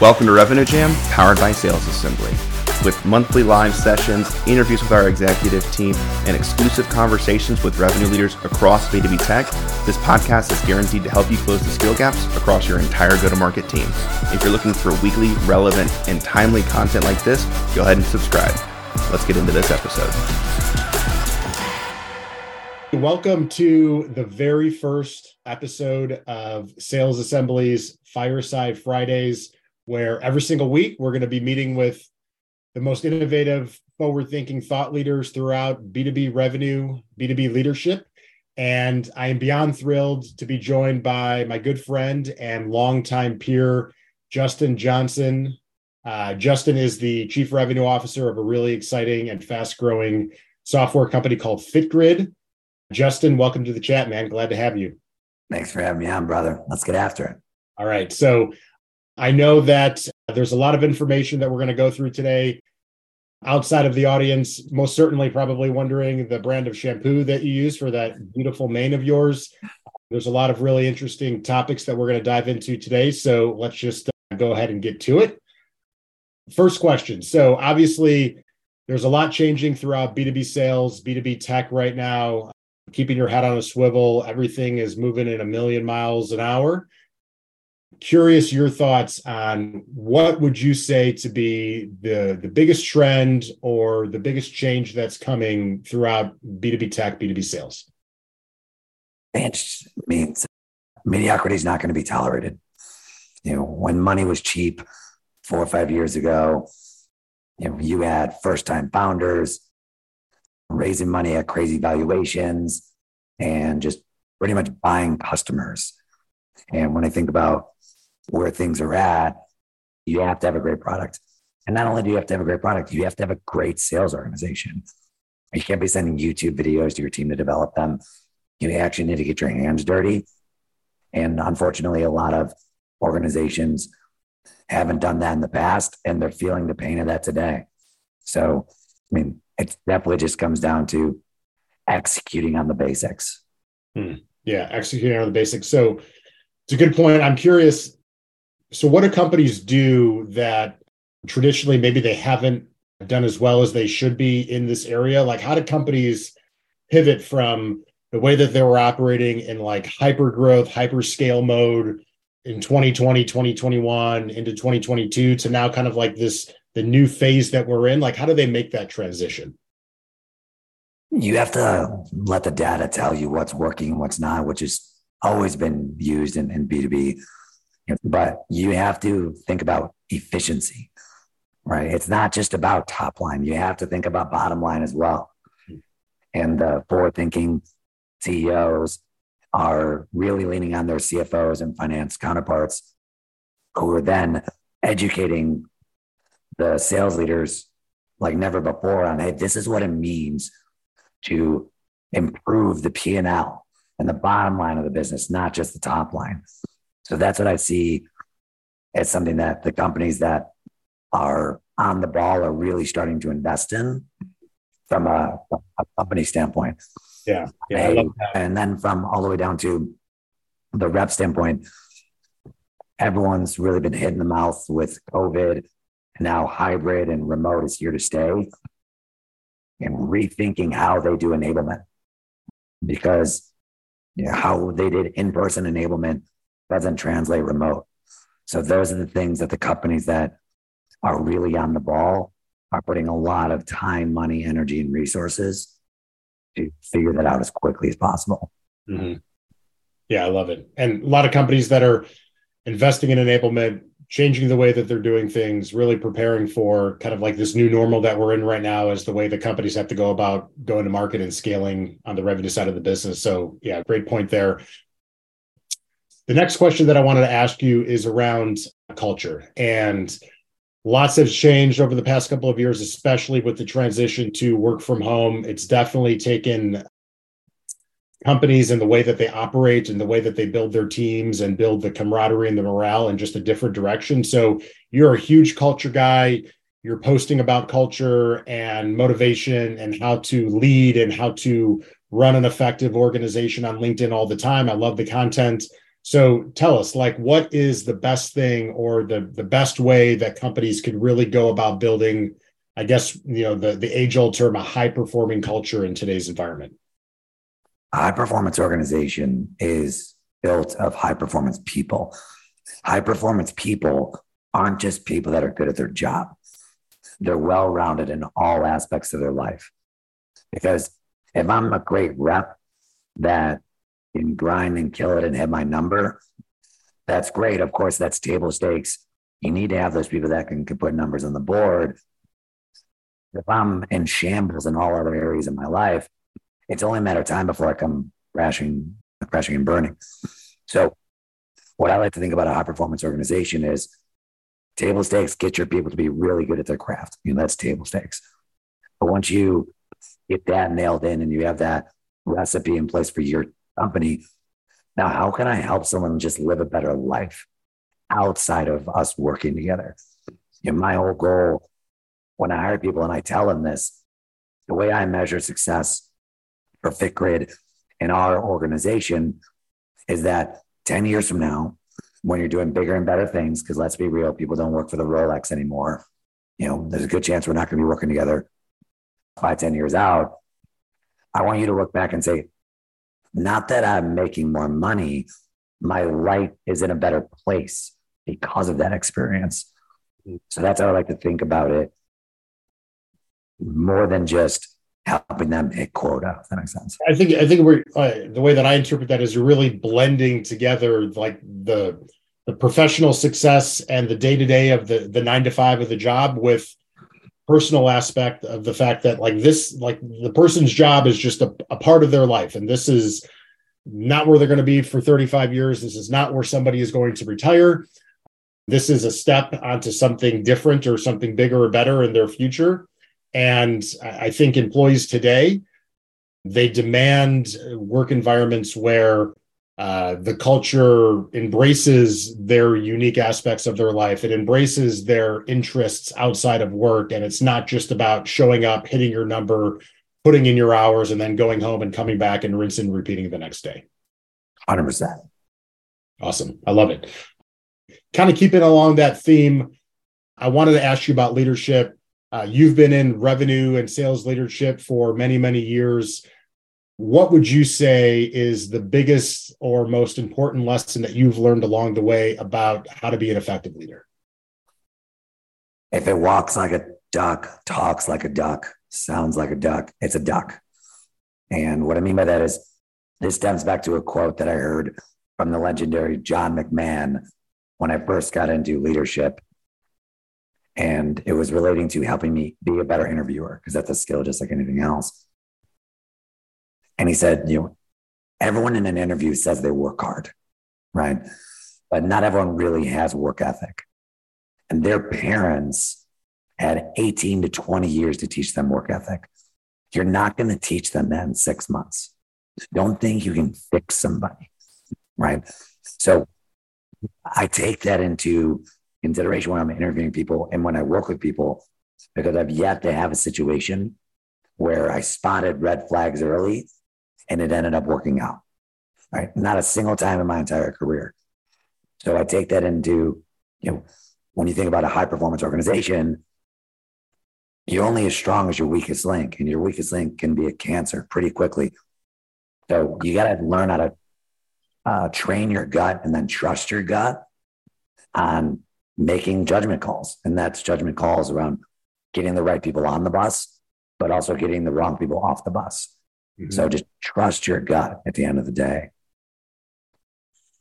Welcome to Revenue Jam, powered by Sales Assembly. With monthly live sessions, interviews with our executive team, and exclusive conversations with revenue leaders across B2B tech, this podcast is guaranteed to help you close the skill gaps across your entire go to market team. If you're looking for weekly, relevant, and timely content like this, go ahead and subscribe. Let's get into this episode. Welcome to the very first episode of Sales Assembly's Fireside Fridays where every single week we're going to be meeting with the most innovative, forward thinking thought leaders throughout B2B revenue, B2B leadership. And I am beyond thrilled to be joined by my good friend and longtime peer, Justin Johnson. Uh, Justin is the chief revenue officer of a really exciting and fast growing software company called FitGrid. Justin, welcome to the chat, man. Glad to have you. Thanks for having me on, brother. Let's get after it. All right. So I know that there's a lot of information that we're going to go through today. Outside of the audience, most certainly probably wondering the brand of shampoo that you use for that beautiful mane of yours. There's a lot of really interesting topics that we're going to dive into today. So let's just uh, go ahead and get to it. First question. So obviously, there's a lot changing throughout B2B sales, B2B tech right now. Keeping your head on a swivel, everything is moving in a million miles an hour curious your thoughts on what would you say to be the the biggest trend or the biggest change that's coming throughout b2b tech b2b sales? It means mediocrity is not going to be tolerated. You know when money was cheap four or five years ago you know you had first time founders raising money at crazy valuations and just pretty much buying customers. And when i think about where things are at, you have to have a great product. And not only do you have to have a great product, you have to have a great sales organization. You can't be sending YouTube videos to your team to develop them. You actually need to get your hands dirty. And unfortunately, a lot of organizations haven't done that in the past and they're feeling the pain of that today. So, I mean, it definitely just comes down to executing on the basics. Hmm. Yeah, executing on the basics. So, it's a good point. I'm curious so, what do companies do that traditionally maybe they haven't done as well as they should be in this area? Like, how do companies pivot from the way that they were operating in like hyper growth, hyper scale mode in 2020, 2021 into 2022 to now kind of like this the new phase that we're in? Like, how do they make that transition? You have to let the data tell you what's working and what's not, which has always been used in, in B2B but you have to think about efficiency, right? It's not just about top line. You have to think about bottom line as well. And the forward thinking CEOs are really leaning on their CFOs and finance counterparts who are then educating the sales leaders like never before on hey this is what it means to improve the p&l and the bottom line of the business not just the top line so that's what I see as something that the companies that are on the ball are really starting to invest in from a, a company standpoint. Yeah. yeah and then from all the way down to the rep standpoint, everyone's really been hit in the mouth with COVID. Now hybrid and remote is here to stay. And rethinking how they do enablement because you know, how they did in-person enablement doesn't translate remote. So those are the things that the companies that are really on the ball are putting a lot of time, money, energy, and resources to figure that out as quickly as possible. Mm-hmm. Yeah, I love it. And a lot of companies that are investing in enablement, changing the way that they're doing things, really preparing for kind of like this new normal that we're in right now as the way the companies have to go about going to market and scaling on the revenue side of the business. So, yeah, great point there. The next question that I wanted to ask you is around culture. And lots has changed over the past couple of years, especially with the transition to work from home. It's definitely taken companies and the way that they operate and the way that they build their teams and build the camaraderie and the morale in just a different direction. So you're a huge culture guy. You're posting about culture and motivation and how to lead and how to run an effective organization on LinkedIn all the time. I love the content So tell us, like, what is the best thing or the the best way that companies could really go about building? I guess you know the the age old term, a high performing culture in today's environment. High performance organization is built of high performance people. High performance people aren't just people that are good at their job. They're well rounded in all aspects of their life. Because if I'm a great rep that can grind and kill it and hit my number, that's great. Of course, that's table stakes. You need to have those people that can, can put numbers on the board. If I'm in shambles in all other areas of my life, it's only a matter of time before I come crashing, crashing and burning. So, what I like to think about a high performance organization is table stakes. Get your people to be really good at their craft. You know, that's table stakes. But once you get that nailed in and you have that recipe in place for your company. Now, how can I help someone just live a better life outside of us working together? My whole goal when I hire people and I tell them this, the way I measure success for FitGrid in our organization is that 10 years from now, when you're doing bigger and better things, because let's be real, people don't work for the Rolex anymore. You know, there's a good chance we're not going to be working together five, 10 years out. I want you to look back and say, not that I'm making more money, my life is in a better place because of that experience. So that's how I like to think about it more than just helping them hit quota. If that makes sense. I think I think we're uh, the way that I interpret that is you're really blending together like the the professional success and the day to day of the the nine to five of the job with personal aspect of the fact that like this like the person's job is just a, a part of their life and this is not where they're going to be for 35 years. This is not where somebody is going to retire. This is a step onto something different or something bigger or better in their future. And i think employees today they demand work environments where uh, the culture embraces their unique aspects of their life. It embraces their interests outside of work. And it's not just about showing up, hitting your number, putting in your hours, and then going home and coming back and rinsing and repeating the next day. 100%. Awesome. I love it. Kind of keeping along that theme, I wanted to ask you about leadership. Uh, you've been in revenue and sales leadership for many, many years what would you say is the biggest or most important lesson that you've learned along the way about how to be an effective leader? If it walks like a duck, talks like a duck, sounds like a duck, it's a duck. And what I mean by that is this stems back to a quote that I heard from the legendary John McMahon when I first got into leadership. And it was relating to helping me be a better interviewer because that's a skill just like anything else. And he said, you know, everyone in an interview says they work hard, right? But not everyone really has work ethic. And their parents had 18 to 20 years to teach them work ethic. You're not going to teach them that in six months. Don't think you can fix somebody, right? So I take that into consideration when I'm interviewing people and when I work with people because I've yet to have a situation where I spotted red flags early and it ended up working out. Right. Not a single time in my entire career. So I take that into, you know, when you think about a high performance organization, you're only as strong as your weakest link, and your weakest link can be a cancer pretty quickly. So you got to learn how to uh, train your gut and then trust your gut on making judgment calls. And that's judgment calls around getting the right people on the bus, but also getting the wrong people off the bus. Mm-hmm. So just trust your gut at the end of the day.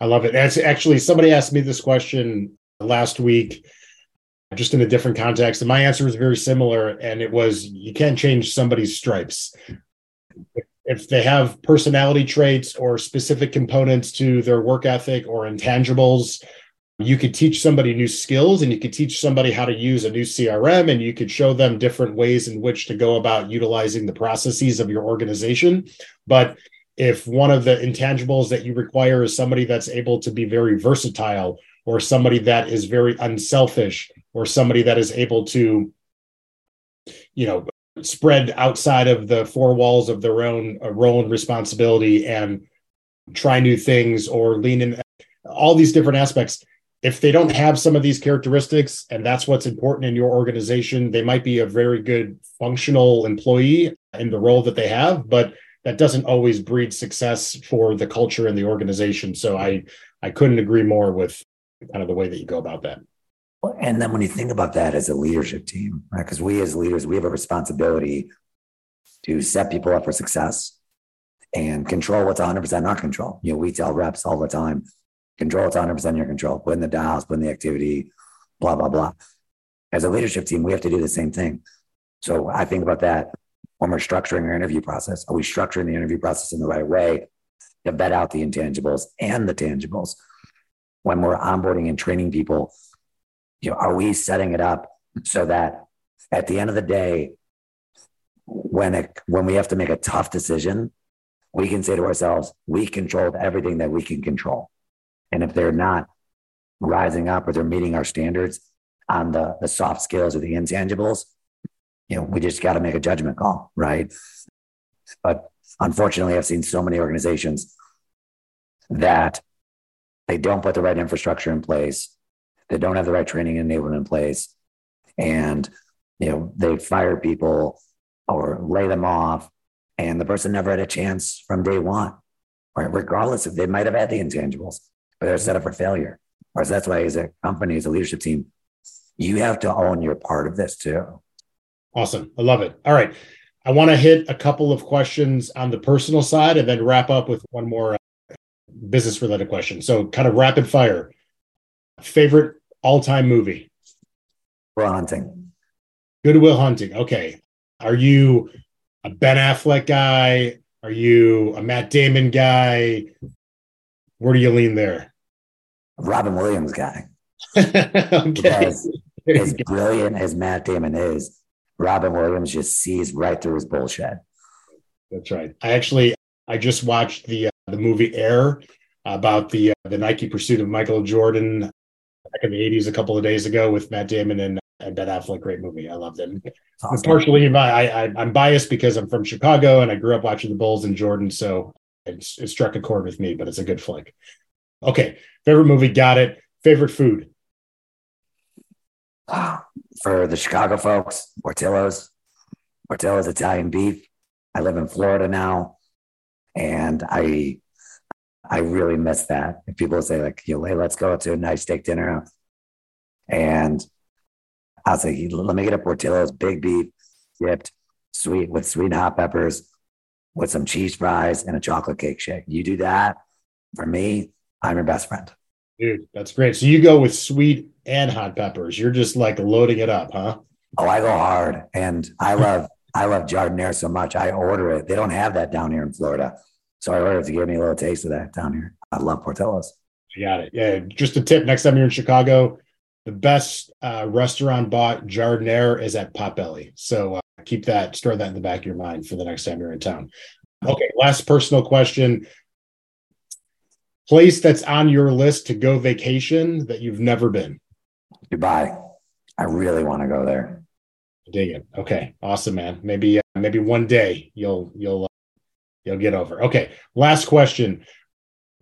I love it. That's actually somebody asked me this question last week, just in a different context. And my answer was very similar. And it was you can't change somebody's stripes. If they have personality traits or specific components to their work ethic or intangibles, you could teach somebody new skills and you could teach somebody how to use a new CRM and you could show them different ways in which to go about utilizing the processes of your organization. But if one of the intangibles that you require is somebody that's able to be very versatile or somebody that is very unselfish or somebody that is able to you know spread outside of the four walls of their own uh, role and responsibility and try new things or lean in all these different aspects. If they don't have some of these characteristics and that's what's important in your organization, they might be a very good functional employee in the role that they have, but that doesn't always breed success for the culture and the organization. So I I couldn't agree more with kind of the way that you go about that. And then when you think about that as a leadership team, right? Because we as leaders, we have a responsibility to set people up for success and control what's 100% our control. You know, we tell reps all the time, control it's 100% your control, put in the dials, put in the activity, blah, blah, blah. As a leadership team, we have to do the same thing. So I think about that when we're structuring our interview process. Are we structuring the interview process in the right way to vet out the intangibles and the tangibles? When we're onboarding and training people, you know, are we setting it up so that at the end of the day, when it when we have to make a tough decision, we can say to ourselves, we controlled everything that we can control. And if they're not rising up or they're meeting our standards on the, the soft skills or the intangibles, you know, we just got to make a judgment call, right? But unfortunately, I've seen so many organizations that they don't put the right infrastructure in place they don't have the right training and enablement in place, and you know they fire people or lay them off, and the person never had a chance from day one, right? Regardless if they might have had the intangibles, but they're set up for failure. Or so that's why, as a company, as a leadership team, you have to own your part of this too. Awesome. I love it. All right. I want to hit a couple of questions on the personal side and then wrap up with one more uh, business related question. So, kind of rapid fire. Favorite all time movie? Will Hunting. Good Will Hunting. Okay. Are you a Ben Affleck guy? Are you a Matt Damon guy? Where do you lean there? Robin Williams guy. okay. Because as brilliant as Matt Damon is, Robin Williams just sees right through his bullshit. That's right. I actually I just watched the uh, the movie Air about the uh, the Nike pursuit of Michael Jordan back in the 80s a couple of days ago with Matt Damon and, and Ben Affleck. Great movie. I loved it. Awesome. Partially, I, I, I'm biased because I'm from Chicago and I grew up watching the Bulls and Jordan. So it, it struck a chord with me, but it's a good flick. Okay. Favorite movie. Got it. Favorite food. Ah, for the Chicago folks, Portillo's. Portillo's Italian beef. I live in Florida now. And I I really miss that. If people say like, "Hey, let's go to a nice steak dinner," and I'll say, "Let me get a Portillo's big beef, dipped, sweet with sweet hot peppers, with some cheese fries and a chocolate cake shake." You do that for me, I'm your best friend. Dude, that's great. So you go with sweet and hot peppers. You're just like loading it up, huh? Oh, I go hard, and I love I love giardiniera so much. I order it. They don't have that down here in Florida. So I ordered to give me a little taste of that down here. I love Portillo's. You got it. Yeah. Just a tip next time you're in Chicago, the best uh, restaurant bought giardiniera is at Potbelly. So uh, keep that, store that in the back of your mind for the next time you're in town. Okay. Last personal question place that's on your list to go vacation that you've never been? Dubai. I really want to go there. Dig it. Okay. Awesome, man. Maybe, uh, maybe one day you'll, you'll, uh, you'll get over. Okay, last question.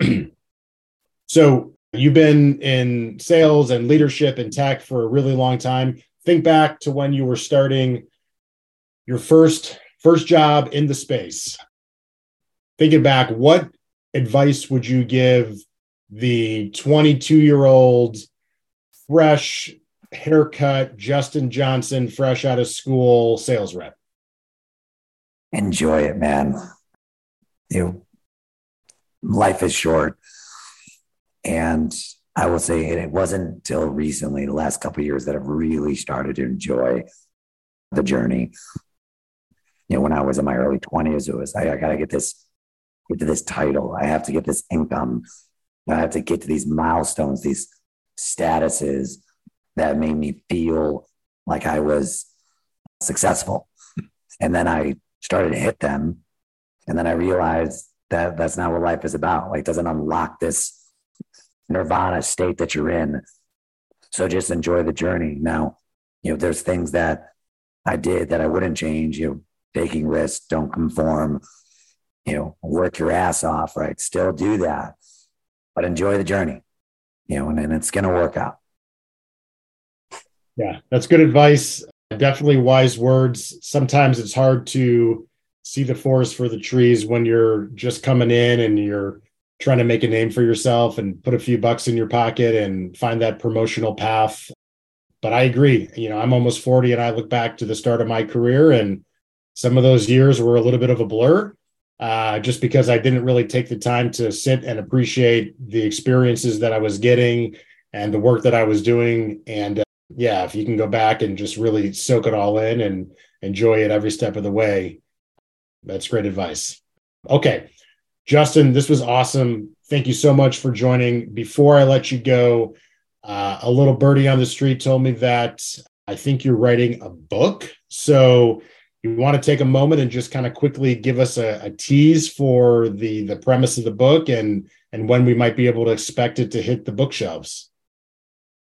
so you've been in sales and leadership and tech for a really long time. Think back to when you were starting your first first job in the space. Thinking back, what advice would you give the 22 year old fresh haircut Justin Johnson, fresh out of school sales rep? Enjoy it, man you know, life is short. And I will say and it wasn't until recently, the last couple years, that I've really started to enjoy the journey. You know, when I was in my early 20s, it was I, I gotta get this get to this title. I have to get this income. I have to get to these milestones, these statuses that made me feel like I was successful. And then I started to hit them and then I realized that that's not what life is about. Like, doesn't unlock this nirvana state that you're in. So just enjoy the journey. Now, you know, there's things that I did that I wouldn't change. You know, taking risks, don't conform. You know, work your ass off. Right, still do that, but enjoy the journey. you know, and, and it's going to work out. Yeah, that's good advice. Definitely wise words. Sometimes it's hard to see the forest for the trees when you're just coming in and you're trying to make a name for yourself and put a few bucks in your pocket and find that promotional path. But I agree. You know, I'm almost 40 and I look back to the start of my career and some of those years were a little bit of a blur uh, just because I didn't really take the time to sit and appreciate the experiences that I was getting and the work that I was doing. And uh, yeah, if you can go back and just really soak it all in and enjoy it every step of the way, that's great advice. Okay. Justin, this was awesome. Thank you so much for joining. Before I let you go, uh, a little birdie on the street told me that I think you're writing a book. So, you want to take a moment and just kind of quickly give us a, a, tease for the the premise of the book and and when we might be able to expect it to hit the bookshelves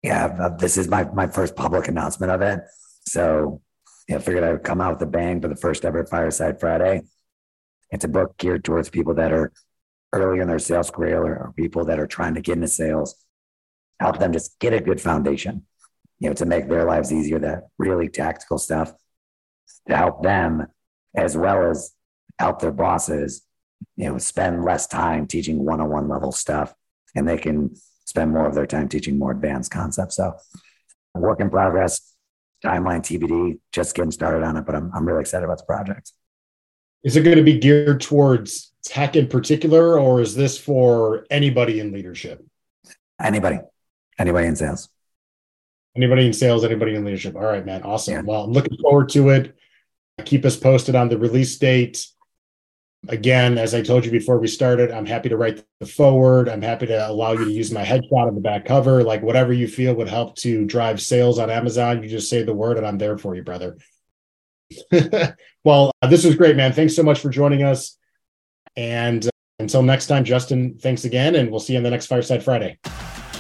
yeah this is my my first public announcement of it so yeah, I figured I would come out with a bang for the first ever Fireside Friday. It's a book geared towards people that are early in their sales career or people that are trying to get into sales, help them just get a good foundation, you know, to make their lives easier, that really tactical stuff to help them as well as help their bosses, you know, spend less time teaching one-on-one level stuff and they can spend more of their time teaching more advanced concepts. So work in progress, timeline TBD, just getting started on it, but I'm, I'm really excited about the project. Is it going to be geared towards tech in particular, or is this for anybody in leadership? Anybody, anybody in sales. Anybody in sales, anybody in leadership. All right, man. Awesome. Yeah. Well, I'm looking foreword to it. Keep us posted on the release date. Again, as I told you before we started, I'm happy to write the forward. I'm happy to allow you to use my headshot on the back cover. Like whatever you feel would help to drive sales on Amazon, you just say the word and I'm there for you, brother. well, uh, this was great, man. Thanks so much for joining us. And uh, until next time, Justin, thanks again, and we'll see you on the next Fireside Friday.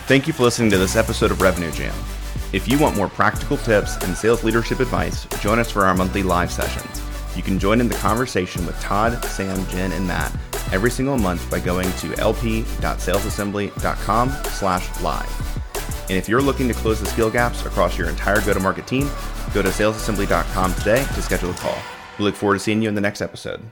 Thank you for listening to this episode of Revenue Jam. If you want more practical tips and sales leadership advice, join us for our monthly live sessions. You can join in the conversation with Todd, Sam, Jen, and Matt every single month by going to lp.salesassembly.com slash live. And if you're looking to close the skill gaps across your entire go-to-market team, go to salesassembly.com today to schedule a call. We look forward to seeing you in the next episode.